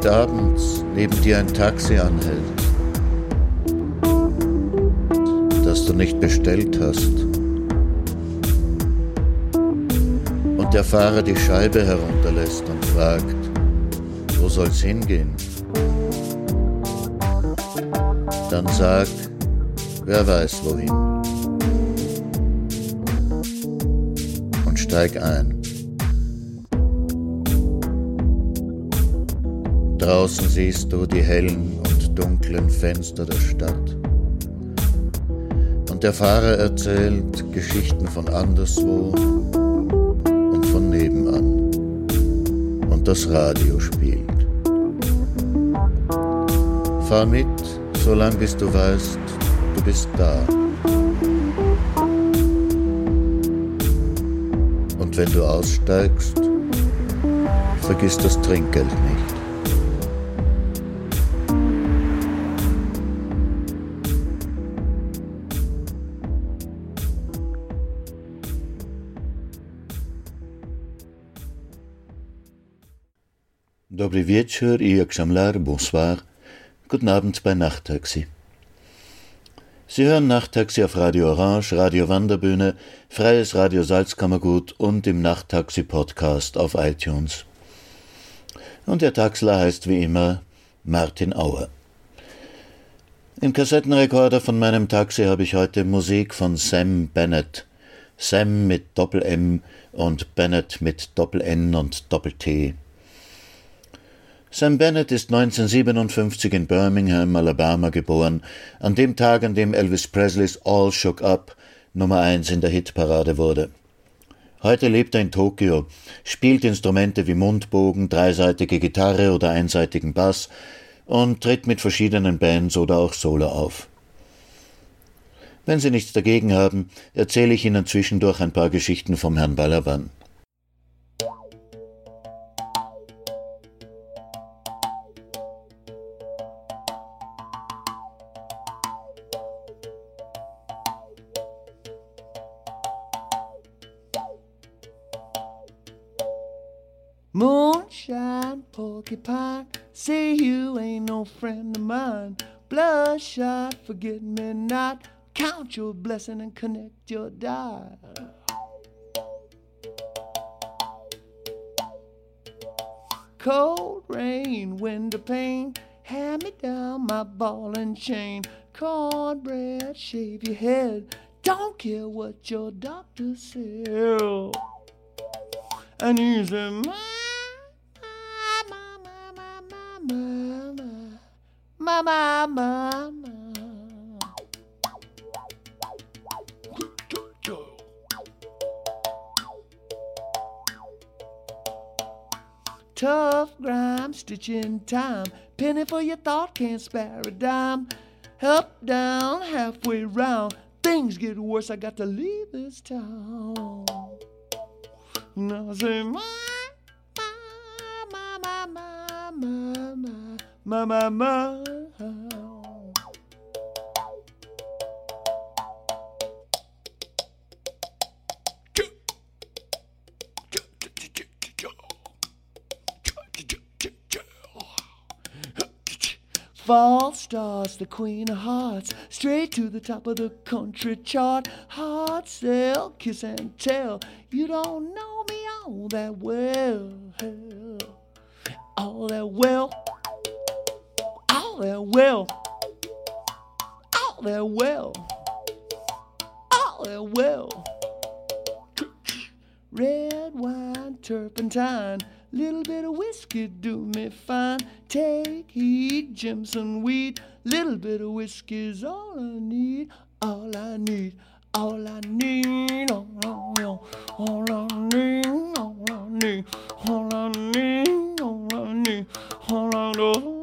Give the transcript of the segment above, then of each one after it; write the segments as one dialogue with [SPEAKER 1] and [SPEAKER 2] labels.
[SPEAKER 1] spät abends neben dir ein Taxi anhält, das du nicht bestellt hast, und der Fahrer die Scheibe herunterlässt und fragt, wo soll's hingehen? Dann sag, wer weiß wohin. Und steig ein. Draußen siehst du die hellen und dunklen Fenster der Stadt. Und der Fahrer erzählt Geschichten von anderswo und von nebenan. Und das Radio spielt. Fahr mit, solange bis du weißt, du bist da. Und wenn du aussteigst, vergiss das Trinkgeld nicht. Dobry wieczór i Akşamlar, bonsoir. Guten Abend bei Nachttaxi. Sie hören Nachttaxi auf Radio Orange, Radio Wanderbühne, Freies Radio Salzkammergut und im Nachttaxi Podcast auf iTunes. Und der Taxler heißt wie immer Martin Auer. Im Kassettenrekorder von meinem Taxi habe ich heute Musik von Sam Bennett. Sam mit Doppel M und Bennett mit Doppel N und Doppel T. Sam Bennett ist 1957 in Birmingham, Alabama geboren, an dem Tag, an dem Elvis Presleys All Shook Up Nummer 1 in der Hitparade wurde. Heute lebt er in Tokio, spielt Instrumente wie Mundbogen, dreiseitige Gitarre oder einseitigen Bass und tritt mit verschiedenen Bands oder auch solo auf. Wenn Sie nichts dagegen haben, erzähle ich Ihnen zwischendurch ein paar Geschichten vom Herrn Balaban.
[SPEAKER 2] Moonshine, porcupine, say you ain't no friend of mine. Bloodshot, forget me not. Count your blessing and connect your die. Cold rain, window pane, hand me down my ball and chain. Cornbread, shave your head. Don't care what your doctor said. And he said, "Ma, ma, ma, ma, ma, ma, ma, ma, ma, ma, ma." Tough grime, stitching time. Penny for your thought, can't spare a dime. Up, down, halfway round. Things get worse, I got to leave this town. Now I say, ma, ma, ma. False stars, the queen of hearts, straight to the top of the country chart. Hard sell, kiss and tell. You don't know me all that well, all that well, all that well, all that well, all that well. Red wine, turpentine, little bit of whiskey do me fine. Take heed, Jimson weed, little bit of whiskey's all I need, all I need, all I need, all I need, all I need, all I need, all I need, all I need, all I need.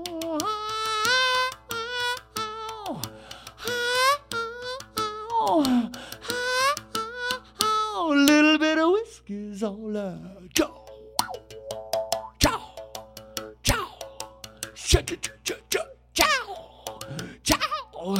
[SPEAKER 2] Ciao, ciao, ciao, cha-cha-cha-cha-cha, ciao, ciao.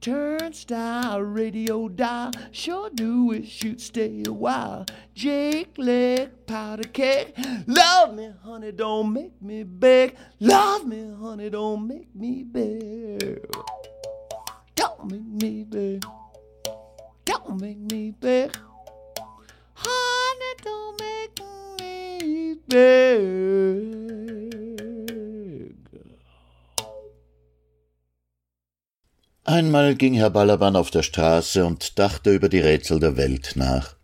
[SPEAKER 2] Turnstile radio dial, sure do it. you'd stay a while. Jake lick powder cake, love me, honey, don't make me beg. Love me, honey, don't make me beg. Don't make me beg. Don't make me beg. Honey, don't make me beg.
[SPEAKER 1] Einmal ging Herr Balaban auf der Straße und dachte über die Rätsel der Welt nach.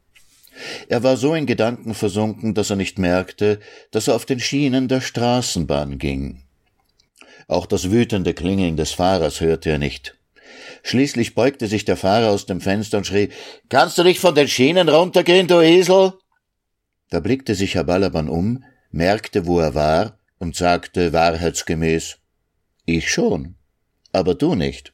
[SPEAKER 1] Er war so in Gedanken versunken, dass er nicht merkte, dass er auf den Schienen der Straßenbahn ging. Auch das wütende Klingeln des Fahrers hörte er nicht. Schließlich beugte sich der Fahrer aus dem Fenster und schrie Kannst du nicht von den Schienen runtergehen, du Esel? Da blickte sich Herr Balaban um, merkte, wo er war, und sagte wahrheitsgemäß Ich schon, aber du nicht.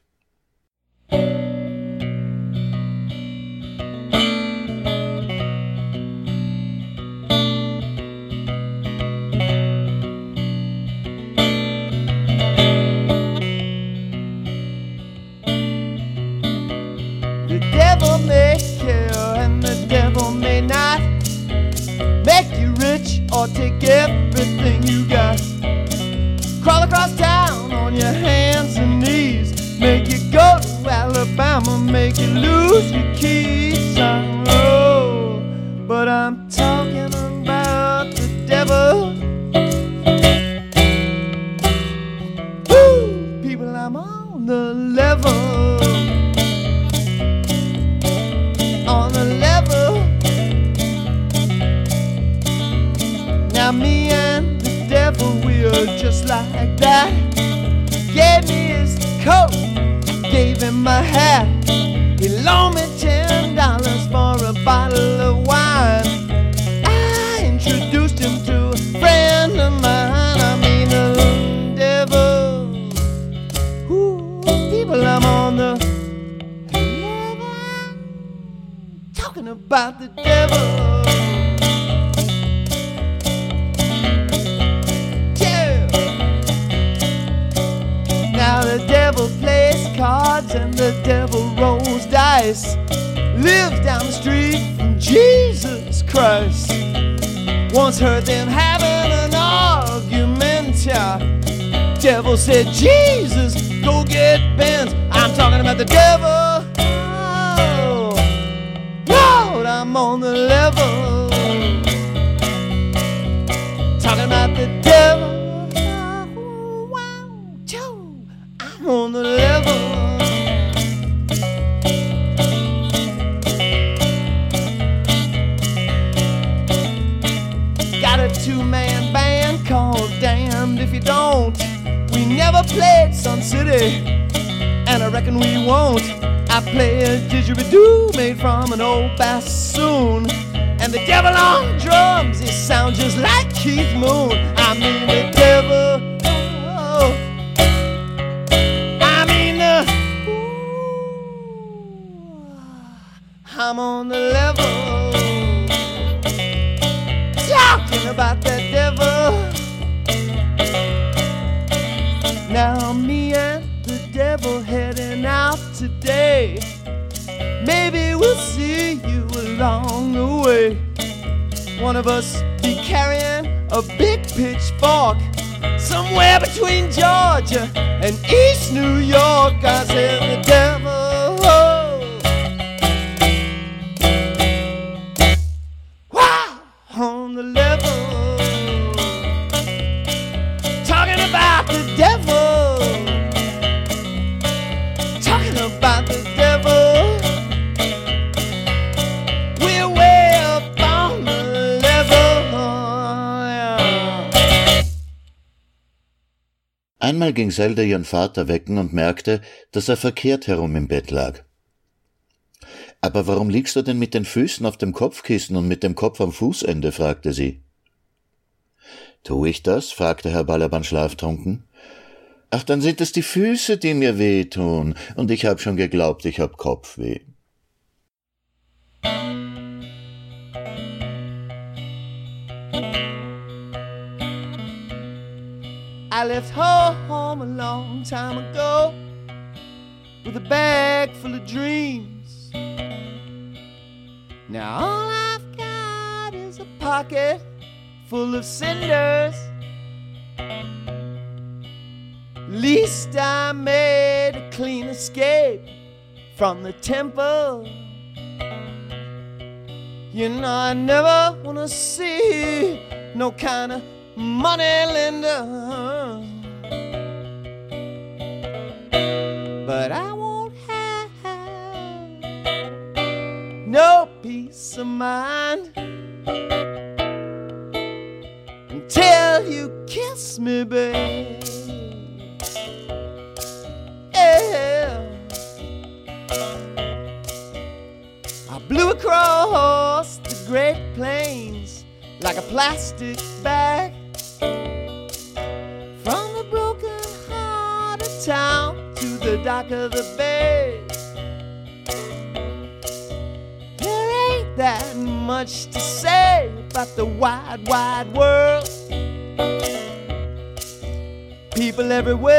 [SPEAKER 2] Or take everything you got. Crawl across town on your hands and knees, make you go to Alabama, make you lose your keys. I Oh, but I'm talking just like that. Gave me his coat, gave him my hat. He loaned me ten dollars for a bottle of wine. I introduced him to a friend of mine. I mean the devil. Ooh, people, I'm on the level talking about the devil. Cards and the devil rolls dice. Lives down the street from Jesus Christ. Once heard them having an argument. yeah. Devil said, Jesus, go get Benz. I'm talking about the devil. Oh. Lord, I'm on the level. Played Sun City, and I reckon we won't. I play a didgeridoo made from an old bassoon. And the devil on drums, it sounds just like Keith Moon. I mean the devil. oh. I mean the. ooh, I'm on the today. Maybe we'll see you along the way. One of us be carrying a big pitchfork somewhere between Georgia and East New York. I said the
[SPEAKER 1] Einmal ging Zelda ihren Vater wecken und merkte, dass er verkehrt herum im Bett lag. Aber warum liegst du denn mit den Füßen auf dem Kopfkissen und mit dem Kopf am Fußende? fragte sie. Tu ich das? fragte Herr Balaban schlaftrunken. Ach, dann sind es die Füße, die mir wehtun, und ich hab schon geglaubt, ich hab Kopfweh.
[SPEAKER 2] I left home a long time ago. with a bag full of dreams. Now all I've got is a pocket full of cinders. Least I made a clean escape from the temple. You know, I never wanna see no kind of money lender. Wide, wide world. People everywhere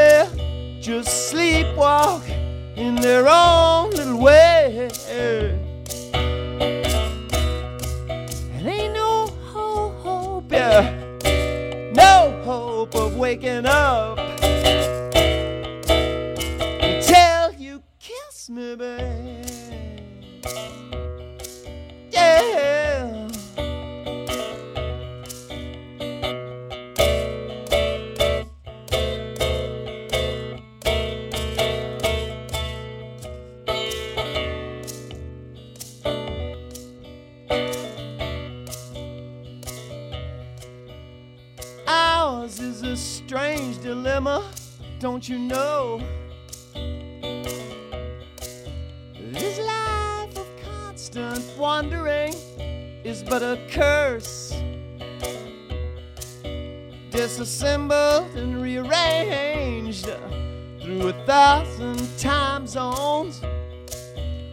[SPEAKER 2] a thousand time zones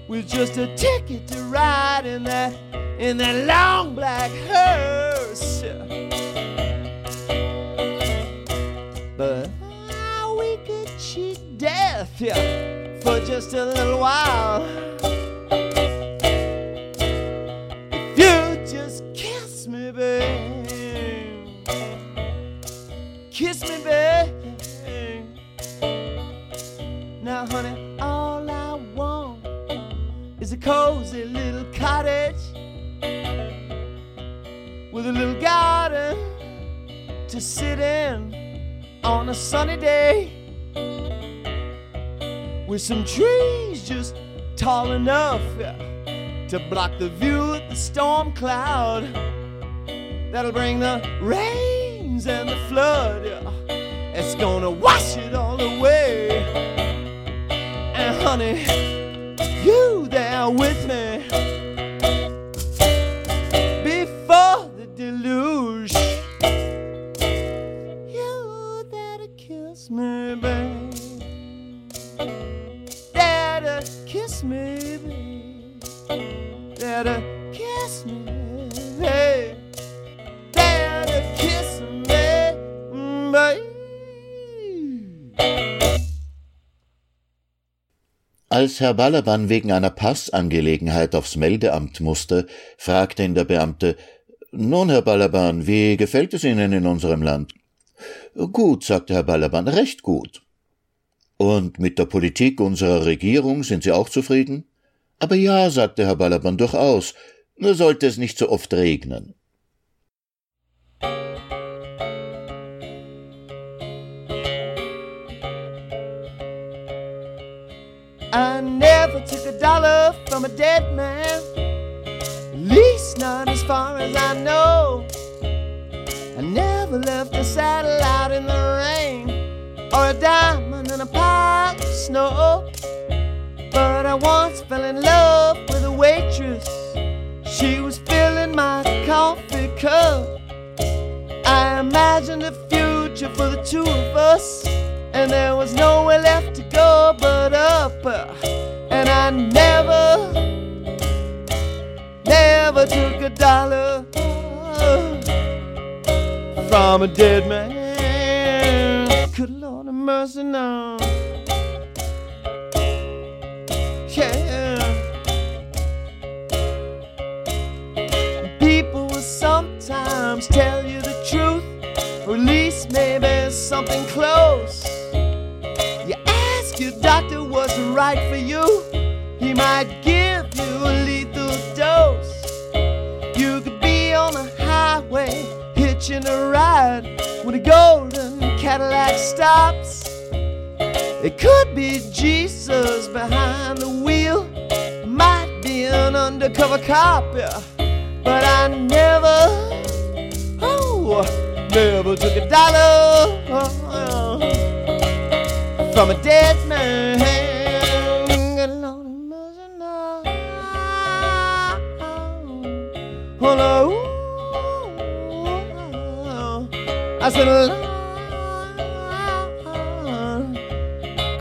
[SPEAKER 2] with just a ticket to ride in that in that long black hearse. But we could cheat death yeah, for just a little while. Cozy little cottage with a little garden to sit in on a sunny day with some trees just tall enough to block the view of the storm cloud that'll bring the rains and the flood. It's gonna wash it all away. And honey, you there
[SPEAKER 1] Als Herr Balaban wegen einer Passangelegenheit aufs Meldeamt musste, fragte ihn der Beamte Nun, Herr Balaban, wie gefällt es Ihnen in unserem Land? Gut, sagte Herr Balaban, recht gut. Und mit der Politik unserer Regierung sind Sie auch zufrieden? Aber ja, sagte Herr Balaban, durchaus, nur sollte es nicht so oft regnen.
[SPEAKER 2] I took a dollar from a dead man, at least not as far as I know. I never left a saddle out in the rain or a diamond in a pile of snow. But I once fell in love with a waitress. She was filling my coffee cup. I imagined a future for the two of us, and there was nowhere left to go but up. I never, never took a dollar from a dead man. Good Lord have mercy now. Yeah. People will sometimes tell you the truth, or at least maybe something close. You ask your doctor what's right for you might give you a lethal dose. You could be on the highway hitching a ride when a golden Cadillac stops. It could be Jesus behind the wheel, might be an undercover cop, yeah. but I never, oh, never took a dollar oh, from a dead man. I said, Lord,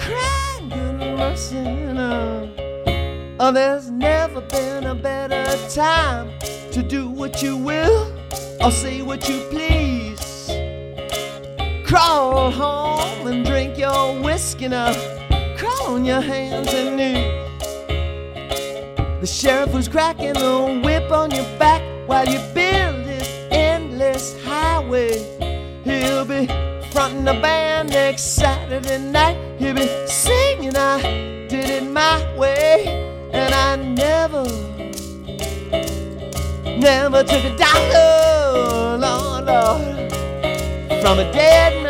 [SPEAKER 2] cry good mercy. Oh, there's never been a better time to do what you will or say what you please. Crawl home and drink your whiskey now. Crawl on your hands and knees. The sheriff was cracking the whip on your back while you the band next Saturday night. He'll be singing, I did it my way. And I never, never took a dollar, Lord, Lord, from a dead man.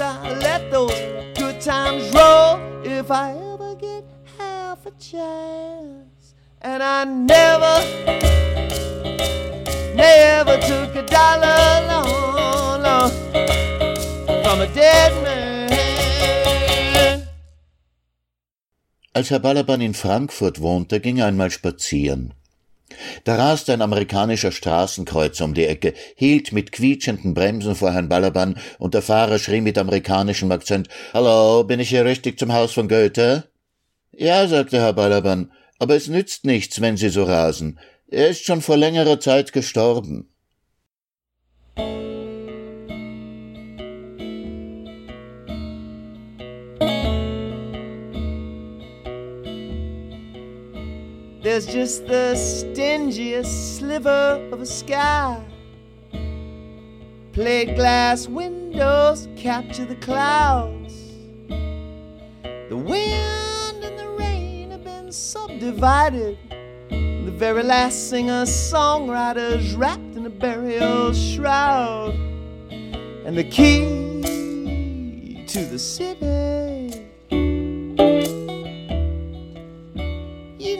[SPEAKER 2] I'll let those good times roll if I ever get half a chance. And I never, never took a dollar long, long from a dead man.
[SPEAKER 1] Als Herr Balaban in Frankfurt wohnte, ging er einmal spazieren. Da raste ein amerikanischer Straßenkreuzer um die Ecke, hielt mit quietschenden Bremsen vor Herrn Balaban und der Fahrer schrie mit amerikanischem Akzent Hallo, bin ich hier richtig zum Haus von Goethe? Ja, sagte Herr Balaban, aber es nützt nichts, wenn Sie so rasen. Er ist schon vor längerer Zeit gestorben.
[SPEAKER 2] There's just the stingiest sliver of a sky. Plate glass windows capture the clouds. The wind and the rain have been subdivided. The very last singer songwriter's wrapped in a burial shroud. And the key to the city.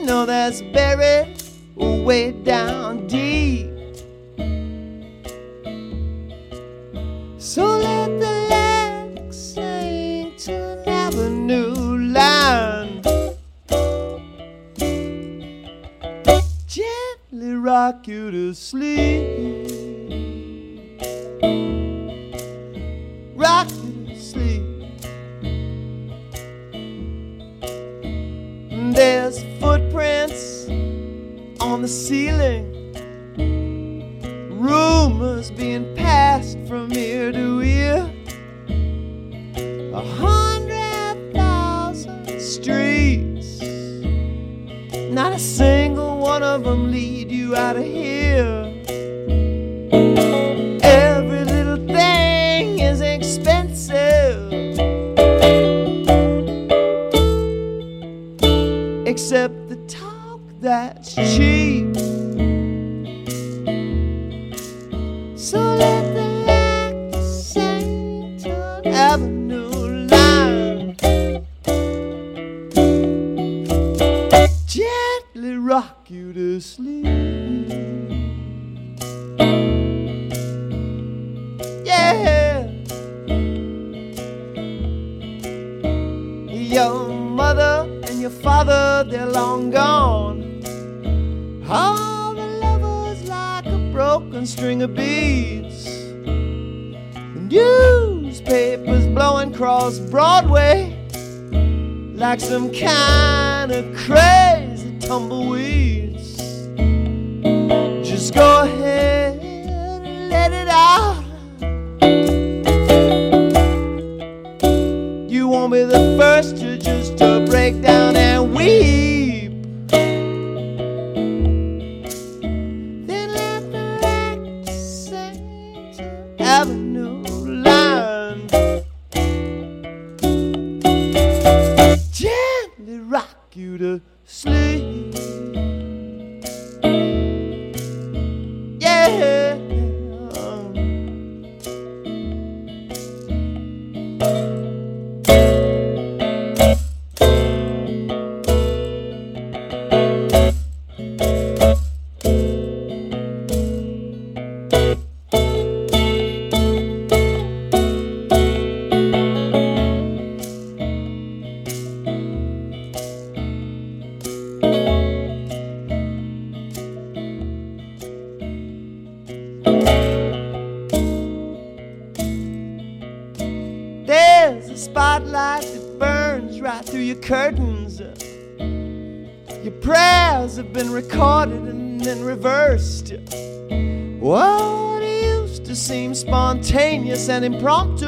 [SPEAKER 2] Know that's buried way down deep. So let the Lexington Avenue line gently rock you to sleep. Rock the ceiling. Rumors being passed from ear to you to sleep. Impromptu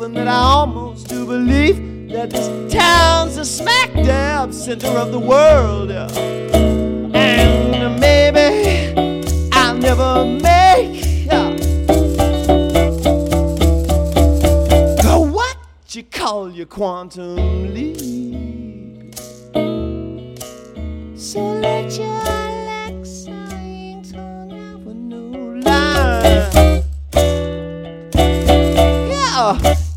[SPEAKER 2] so often that I almost do believe that this town's a smack dab center of the world, and maybe I'll never make. uh, what you call your quantum leap. So let your yeah,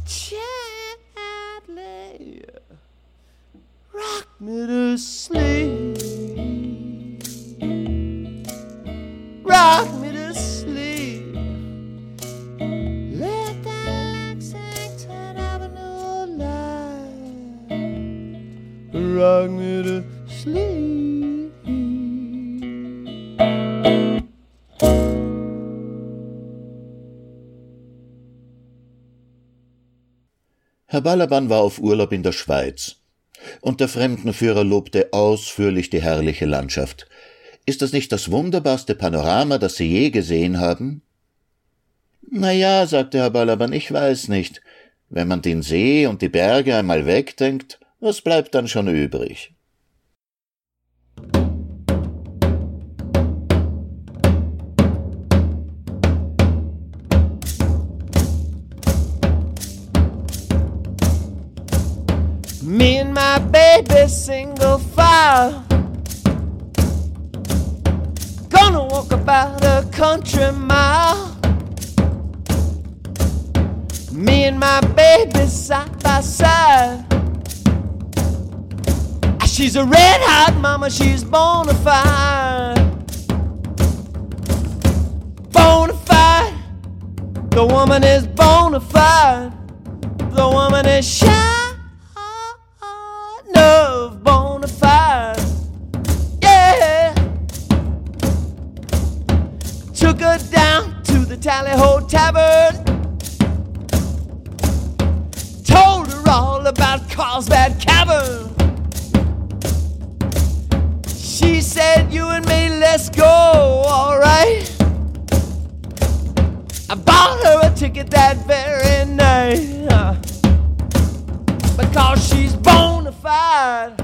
[SPEAKER 1] Herr Balaban war auf Urlaub in der Schweiz. Und der Fremdenführer lobte ausführlich die herrliche Landschaft. Ist das nicht das wunderbarste Panorama, das Sie je gesehen haben? Na ja, sagte Herr Balaban, ich weiß nicht. Wenn man den See und die Berge einmal wegdenkt, was bleibt dann schon übrig?
[SPEAKER 2] My baby single file. Gonna walk about a country mile. Me and my baby side by side. Ah, She's a red hot mama, she's bona fide. Bona fide. The woman is bona fide. The woman is shy of bona fide. Yeah. Took her down to the Tally Ho Tavern. Told her all about Carlsbad Cavern. She said, You and me, let's go, alright. I bought her a ticket that very night. uh, Because she's bona fide.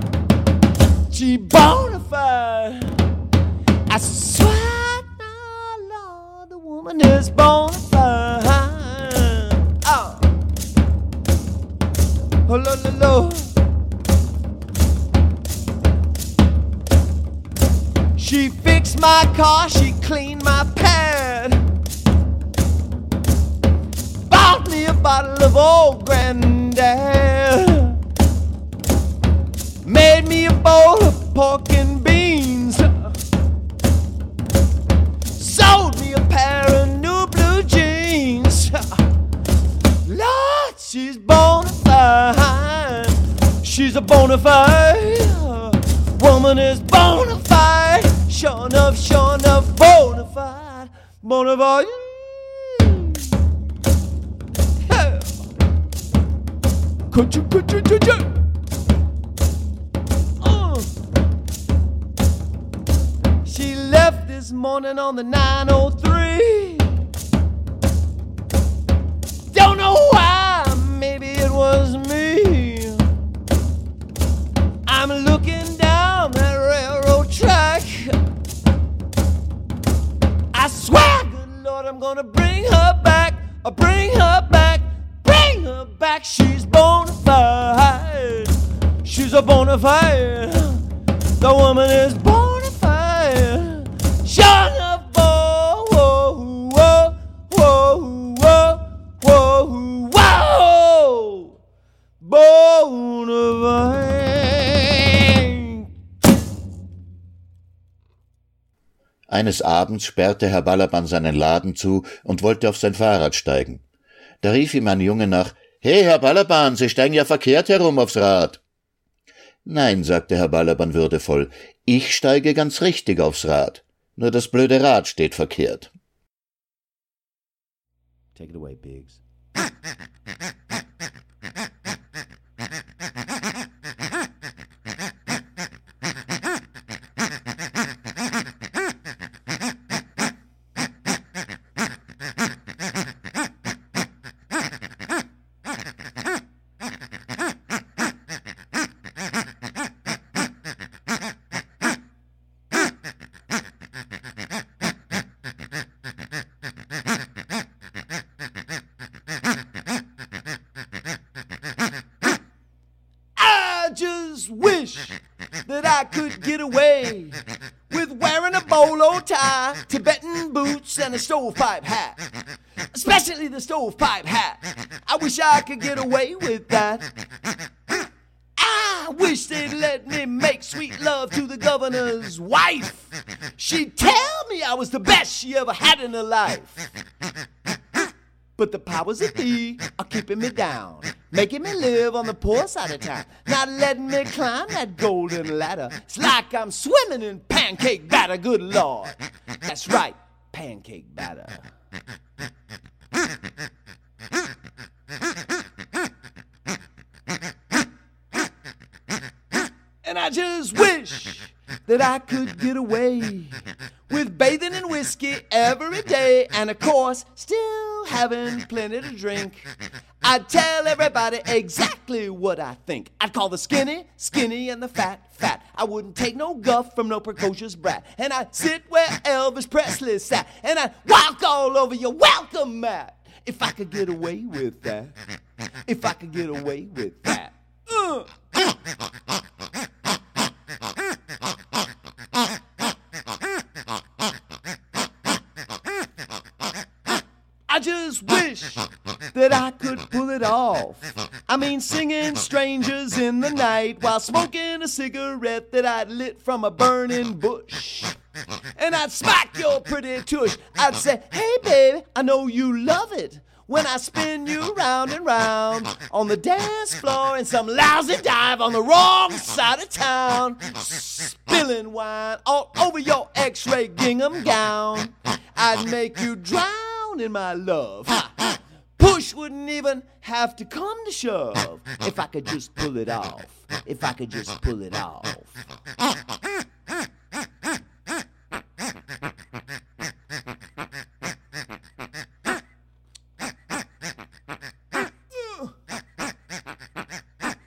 [SPEAKER 2] She bona fide. I swear, now, Lord, the woman is bona fide. Oh, oh, lo, lo, lo. She fixed my car, she cleaned my pad. Bought me a bottle of old granddad. Made me a bowl of pork and beans. Sold me a pair of new blue jeans. Lord, she's bona fide. She's a bona fide woman is bona fide. Sure enough, sure enough, bona fide. Bona fide. Could you, could you, could you? This morning on the 903. Don't know why, maybe it was me. I'm looking down that railroad track. I swear, good Lord, I'm gonna bring her back. I'll bring her back, bring her back. She's bona fide. She's a bona fide. The woman is bona
[SPEAKER 1] Eines Abends sperrte Herr Balaban seinen Laden zu und wollte auf sein Fahrrad steigen. Da rief ihm ein Junge nach Hey, Herr Balaban, Sie steigen ja verkehrt herum aufs Rad. Nein, sagte Herr Balaban würdevoll, ich steige ganz richtig aufs Rad. Nur das blöde Rad steht verkehrt.
[SPEAKER 2] Take it away, Biggs. just wish that I could get away with wearing a bolo tie, Tibetan boots, and a stovepipe hat. Especially the stovepipe hat. I wish I could get away with that. I wish they'd let me make sweet love to the governor's wife. She'd tell me I was the best she ever had in her life. But the powers that be are keeping me down, making me live on the poor side of town, not letting me climb that golden ladder. It's like I'm swimming in pancake batter, good lord. That's right, pancake batter. And I just wish that I could get away with bathing in whiskey every day, and of course, still having plenty to drink. I'd tell everybody exactly what I think. I'd call the skinny, skinny, and the fat, fat. I wouldn't take no guff from no precocious brat. And I'd sit where Elvis Presley sat, and I'd walk all over your welcome mat. If I could get away with that. If I could get away with that. Uh. Wish that I could pull it off. I mean, singing strangers in the night while smoking a cigarette that I'd lit from a burning bush. And I'd smack your pretty tush. I'd say, hey, baby, I know you love it. When I spin you round and round on the dance floor in some lousy dive on the wrong side of town, spilling wine all over your x ray gingham gown, I'd make you drown in my love. Push wouldn't even have to come to shove if I could just pull it off. If I could just pull it off.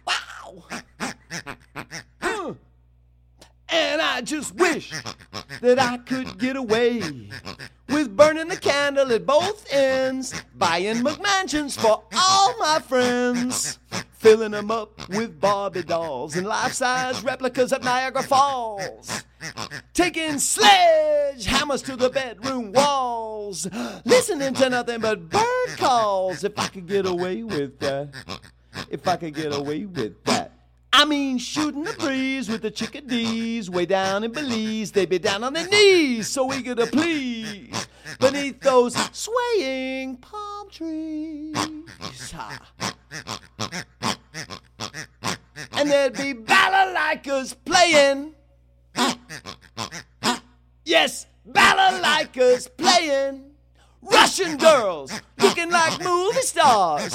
[SPEAKER 2] Wow. And I just wish that I could get away candle at both ends, buying McMansions for all my friends, filling them up with Barbie dolls and life size replicas of Niagara Falls, taking sledgehammers to the bedroom walls, listening to nothing but bird calls. If I could get away with that, if I could get away with that. I mean, shooting the breeze with the chickadees way down in Belize. They be down on their knees, so eager to please beneath those swaying palm trees. And there'd be balalaikas playing. Yes, balalaikas playing. Russian girls looking like movie stars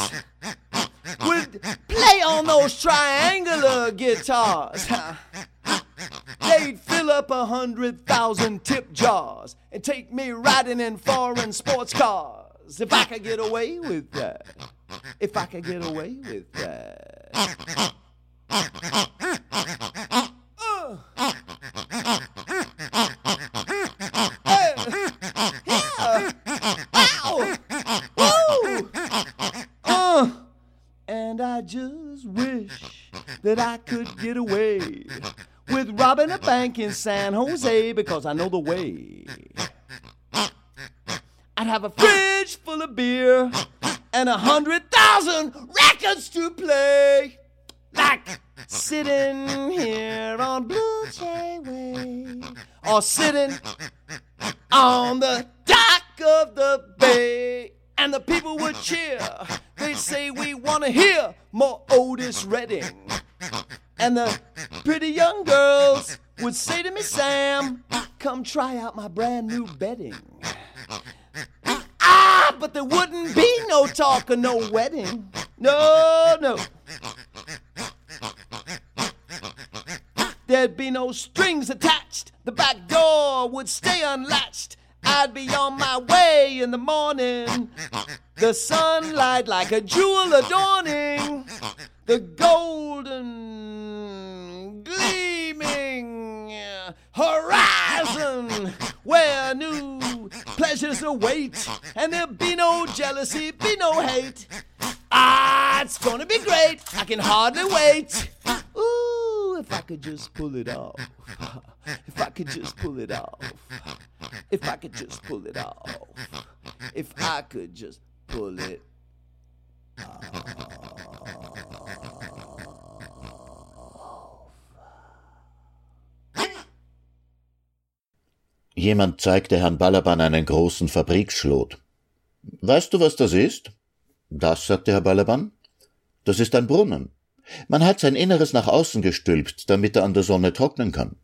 [SPEAKER 2] would play on those triangular guitars. They'd fill up a hundred thousand tip jars and take me riding in foreign sports cars. If I could get away with that. If I could get away with that. Uh. Hey. Yeah. Ow. Woo. Uh. And I just wish that I could get away with robbing a bank in San Jose because I know the way. I'd have a fridge full of beer and a hundred thousand records to play. Like sitting here on Blue Jay Way or sitting on the dock of the bay. And the people would cheer. They'd say, We want to hear more Otis Redding. And the pretty young girls would say to me, Sam, come try out my brand new bedding. Ah, but there wouldn't be no talk of no wedding. No, no. There'd be no strings attached. The back door would stay unlatched. I'd be on my way in the morning. The sunlight like a jewel adorning the golden gleaming horizon where new pleasures await and there'll be no jealousy, be no hate. Ah, it's gonna be great. I can hardly wait. Ooh, if I could just pull it off. If I could just pull it off. If I could just pull it off. If I could just pull it
[SPEAKER 1] Jemand zeigte Herrn Balaban einen großen Fabrikschlot. Weißt du, was das ist? Das, sagte Herr Balaban. Das ist ein Brunnen. Man hat sein Inneres nach außen gestülpt, damit er an der Sonne trocknen kann.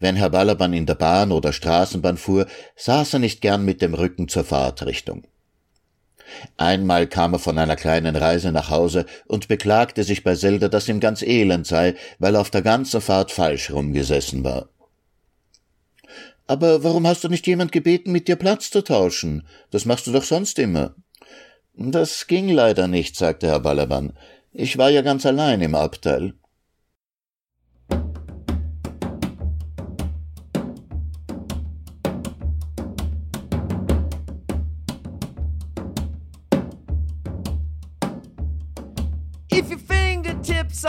[SPEAKER 1] Wenn Herr Balaban in der Bahn oder Straßenbahn fuhr, saß er nicht gern mit dem Rücken zur Fahrtrichtung. Einmal kam er von einer kleinen Reise nach Hause und beklagte sich bei Zelda, dass ihm ganz elend sei, weil er auf der ganzen Fahrt falsch rumgesessen war. Aber warum hast du nicht jemand gebeten, mit dir Platz zu tauschen? Das machst du doch sonst immer. Das ging leider nicht, sagte Herr Balaban. Ich war ja ganz allein im Abteil.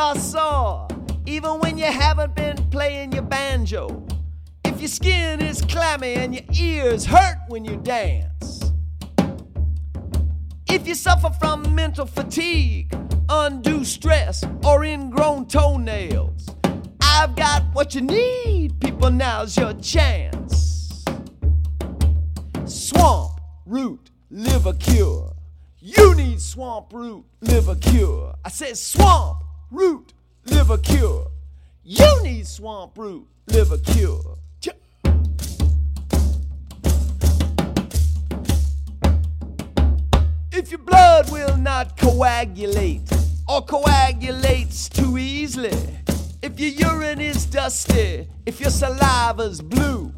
[SPEAKER 2] Are sore, even when you haven't been playing your banjo. If your skin is clammy and your ears hurt when you dance. If you suffer from mental fatigue, undue stress, or ingrown toenails, I've got what you need, people. Now's your chance. Swamp root liver cure. You need swamp root liver cure. I said swamp root liver cure. You need swamp root liver cure. If your blood will not coagulate or coagulates too easily, if your urine is dusty, if your saliva's blue,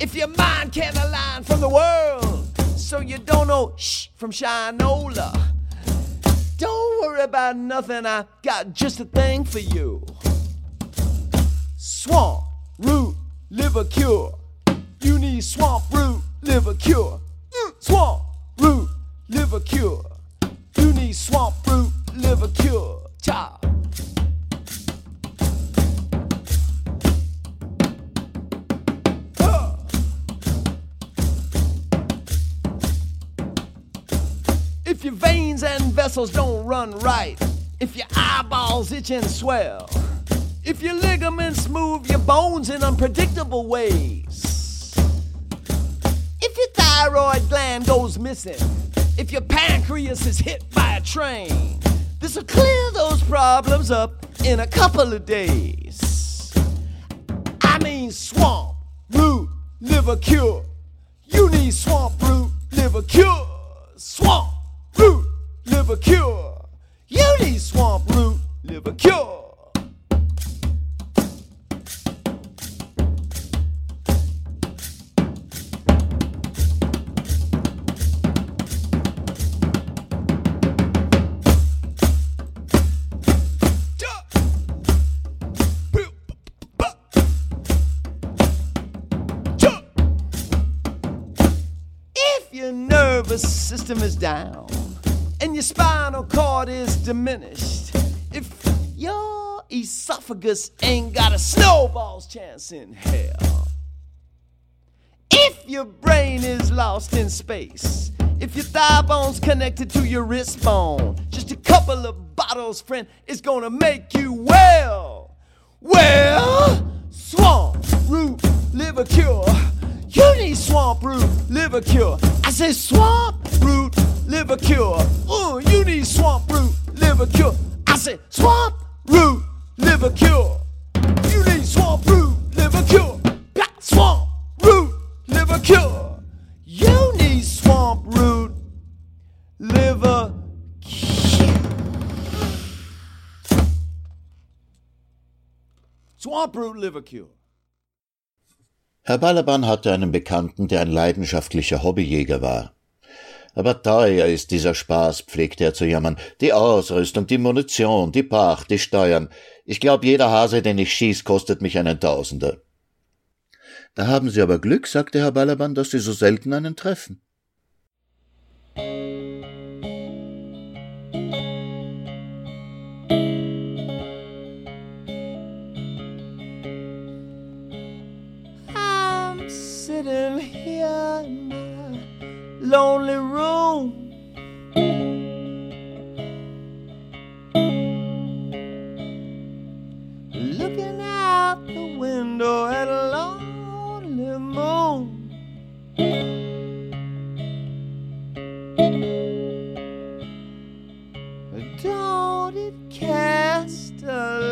[SPEAKER 2] if your mind can't align from the world, so you don't know shh from shinola. Don't worry about nothing, I got just a thing for you. Swamp root liver cure. You need swamp root liver cure. Mm, swamp root liver cure. You need swamp root liver cure. Vessels don't run right, if your eyeballs itch and swell, if your ligaments move your bones in unpredictable ways, if your thyroid gland goes missing, if your pancreas is hit by a train, this'll clear those problems up in a couple of days. I mean, swamp, root, liver cure. You need swamp root, liver cure. Swamp, liver cure. You need swamp root, liver cure. If your nervous system is down and your spinal cord is diminished, if your esophagus ain't got a snowball's chance in hell, if your brain is lost in space, if your thigh bone's connected to your wrist bone, just a couple of bottles, friend, is gonna make you well. Well, swamp root liver cure. You need swamp root liver cure. I say swamp root liver cure. Uh, you need swamp root liver cure. I say swamp root liver cure. You need swamp root liver cure. Got swamp root liver cure. You need swamp root liver. Swamp root liver cure.
[SPEAKER 1] Herr Balaban hatte einen Bekannten, der ein leidenschaftlicher Hobbyjäger war. Aber teuer ist dieser Spaß, pflegte er zu jammern. Die Ausrüstung, die Munition, die Pacht, die Steuern. Ich glaub, jeder Hase, den ich schieß, kostet mich einen Tausender. Da haben Sie aber Glück, sagte Herr Balaban, dass Sie so selten einen treffen.
[SPEAKER 2] Lonely room. Looking out the window at a lonely moon. Don't it cast a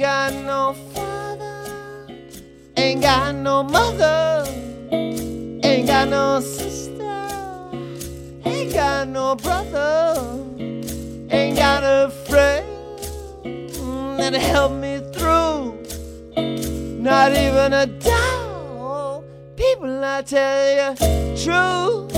[SPEAKER 2] Ain't got no father, ain't got no mother, ain't got no sister, ain't got no brother, ain't got a friend that help me through, not even a dog. People, I tell you, true.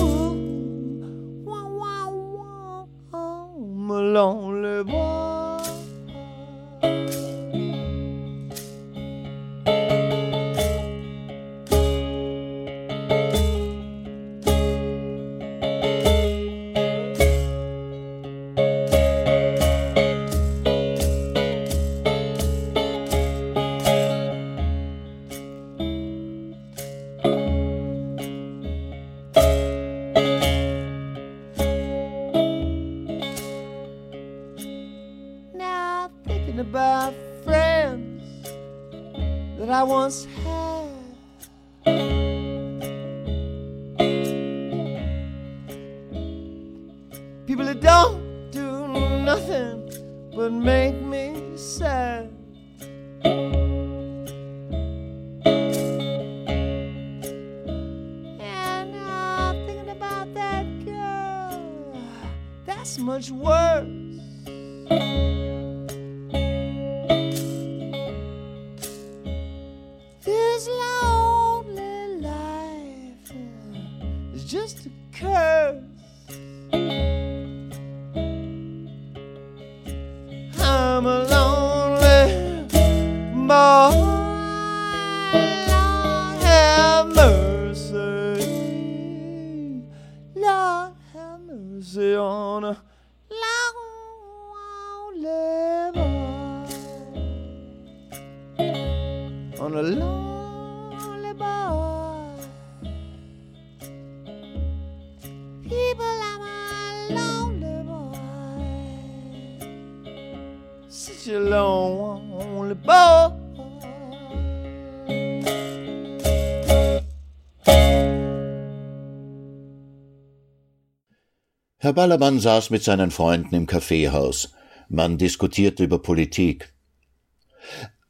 [SPEAKER 1] Herr Ballermann saß mit seinen Freunden im Kaffeehaus. Man diskutierte über Politik.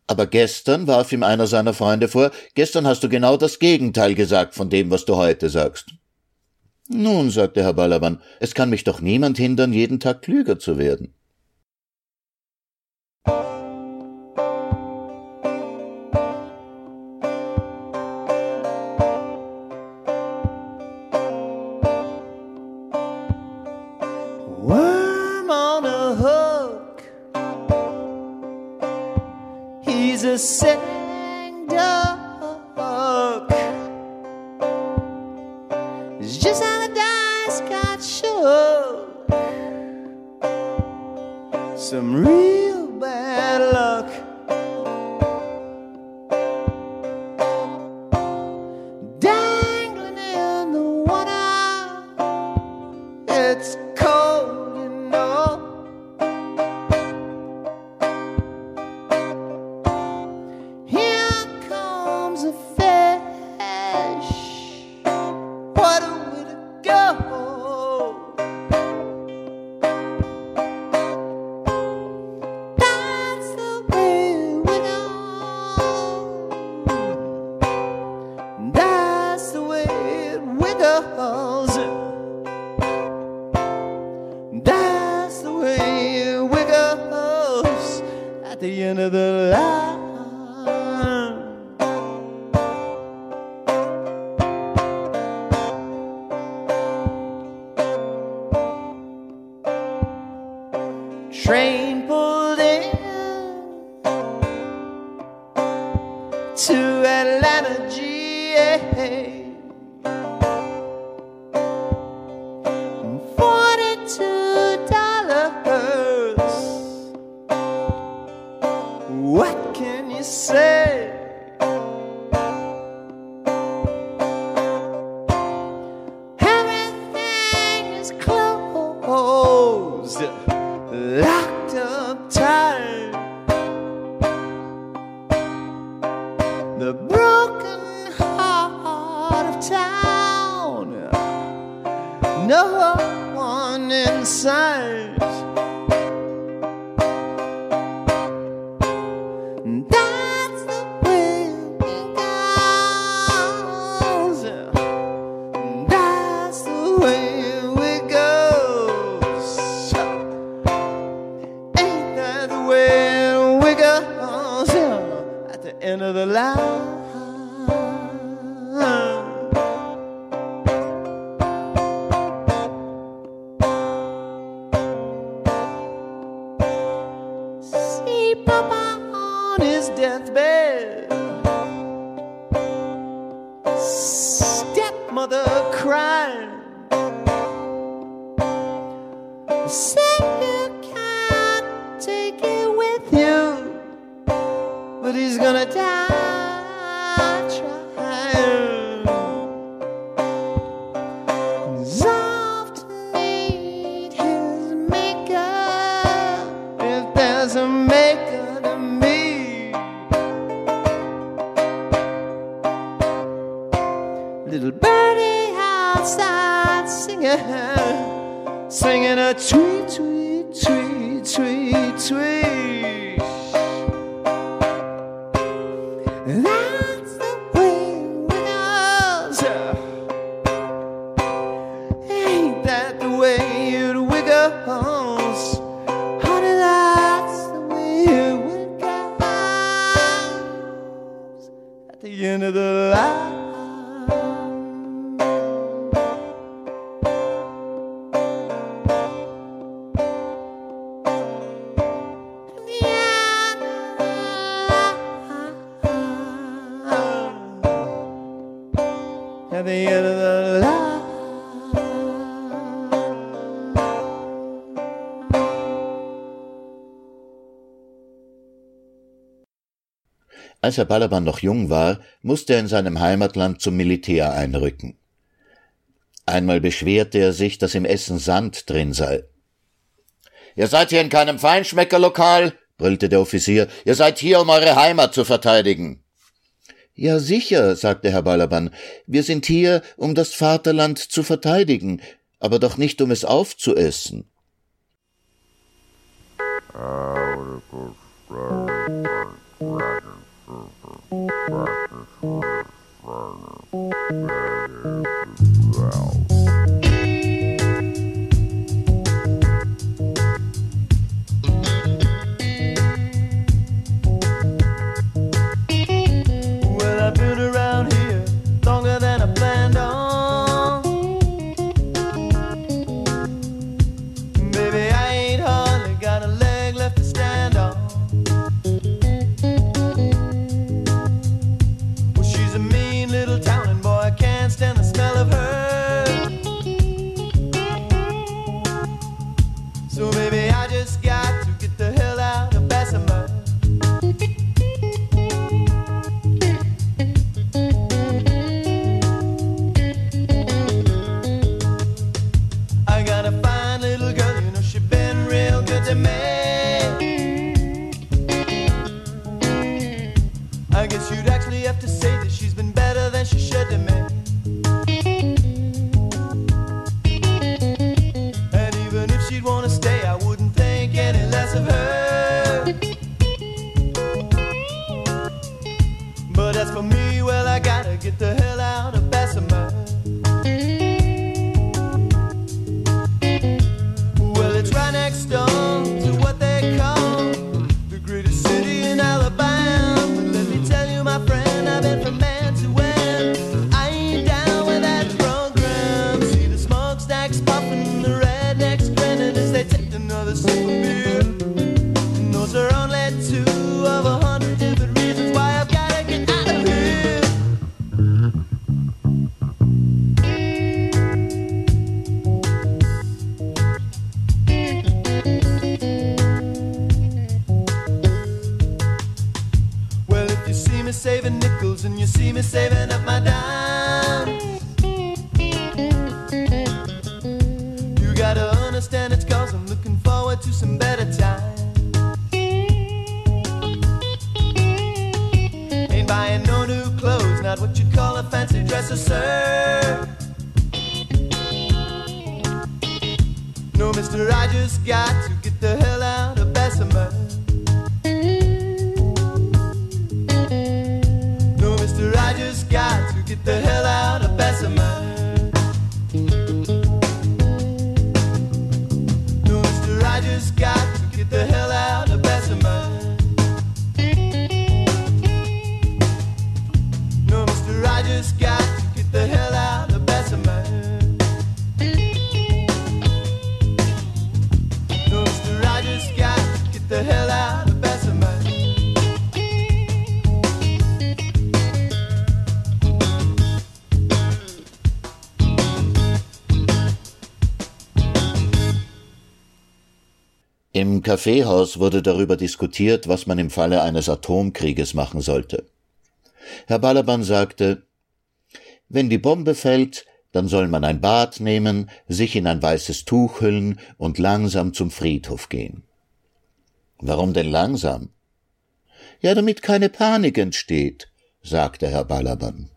[SPEAKER 1] Aber gestern warf ihm einer seiner Freunde vor, gestern hast du genau das Gegenteil gesagt von dem, was du heute sagst. Nun, sagte Herr Ballermann, es kann mich doch niemand hindern, jeden Tag klüger zu werden.
[SPEAKER 2] A
[SPEAKER 1] Als Herr Balaban noch jung war, musste er in seinem Heimatland zum Militär einrücken. Einmal beschwerte er sich, dass im Essen Sand drin sei. Ihr seid hier in keinem Feinschmeckerlokal, brüllte der Offizier. Ihr seid hier, um eure Heimat zu verteidigen. Ja, sicher, sagte Herr Balaban. Wir sind hier, um das Vaterland zu verteidigen, aber doch nicht, um es aufzuessen.
[SPEAKER 2] Wow. get the hell
[SPEAKER 1] Im
[SPEAKER 2] Kaffeehaus wurde darüber diskutiert, was man im Falle eines Atomkrieges machen sollte. Herr Balaban sagte, wenn die Bombe fällt, dann soll man ein Bad nehmen, sich in ein weißes Tuch hüllen und langsam zum Friedhof gehen. Warum denn langsam? Ja, damit keine Panik entsteht, sagte Herr Balaban.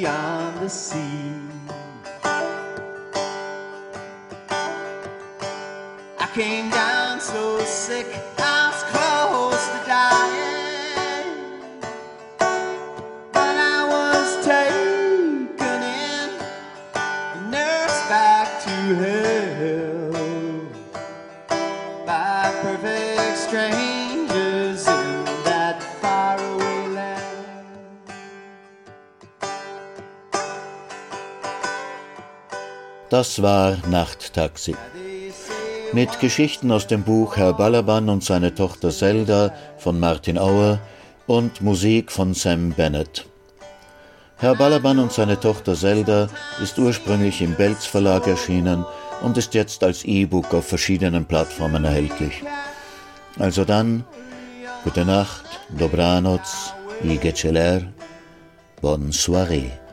[SPEAKER 1] beyond the sea.
[SPEAKER 2] Das war Nachttaxi. Mit Geschichten aus dem Buch Herr Balaban und seine Tochter Zelda von Martin Auer und Musik von Sam Bennett. Herr Balaban und seine Tochter Zelda ist ursprünglich im Belz Verlag erschienen und ist jetzt als E-Book auf verschiedenen Plattformen erhältlich. Also dann, gute Nacht, dobranoc, Igeceler, geceler, bonne soirée.